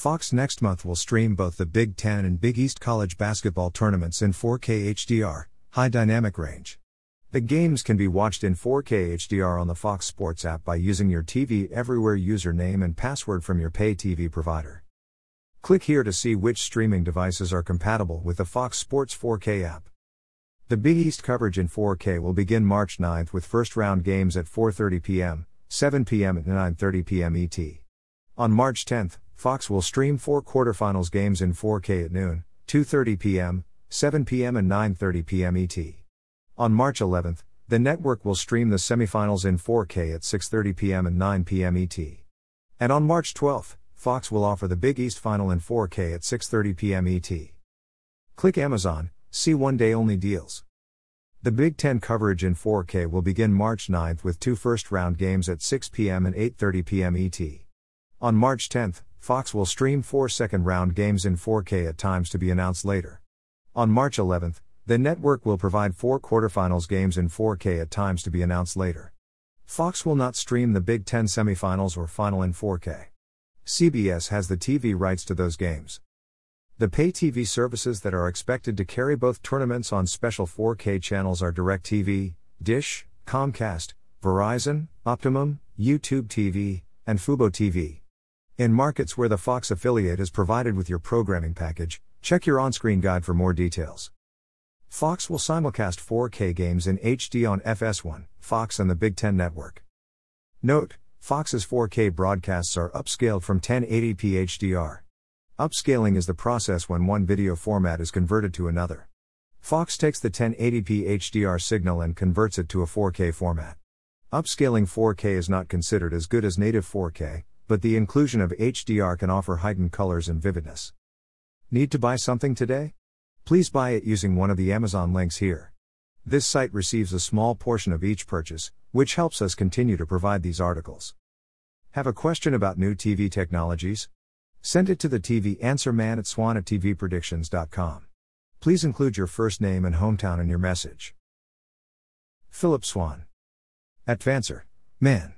Fox next month will stream both the Big Ten and Big East college basketball tournaments in 4K HDR, high dynamic range. The games can be watched in 4K HDR on the Fox Sports app by using your TV Everywhere username and password from your pay TV provider. Click here to see which streaming devices are compatible with the Fox Sports 4K app. The Big East coverage in 4K will begin March 9th with first round games at 4:30 p.m., 7 p.m. and 9:30 p.m. ET. On March 10th, Fox will stream four quarterfinals games in 4K at noon, 2:30 p.m., 7 p.m. and 9:30 p.m. ET. On March 11th, the network will stream the semifinals in 4K at 6:30 p.m. and 9 p.m. ET. And on March 12th, Fox will offer the Big East final in 4K at 6:30 p.m. ET. Click Amazon, see one-day only deals. The Big 10 coverage in 4K will begin March 9th with two first-round games at 6 p.m. and 8:30 p.m. ET. On March 10th, Fox will stream four second round games in 4K at times to be announced later. On March 11th, the network will provide four quarterfinals games in 4K at times to be announced later. Fox will not stream the Big Ten semifinals or final in 4K. CBS has the TV rights to those games. The pay TV services that are expected to carry both tournaments on special 4K channels are DirecTV, Dish, Comcast, Verizon, Optimum, YouTube TV, and Fubo TV. In markets where the Fox affiliate is provided with your programming package, check your on screen guide for more details. Fox will simulcast 4K games in HD on FS1, Fox and the Big Ten Network. Note, Fox's 4K broadcasts are upscaled from 1080p HDR. Upscaling is the process when one video format is converted to another. Fox takes the 1080p HDR signal and converts it to a 4K format. Upscaling 4K is not considered as good as native 4K, but the inclusion of HDR can offer heightened colors and vividness. Need to buy something today? Please buy it using one of the Amazon links here. This site receives a small portion of each purchase, which helps us continue to provide these articles. Have a question about new TV technologies? Send it to the TV answer man at swan at tvpredictions.com. Please include your first name and hometown in your message. Philip Swan. Advancer, man.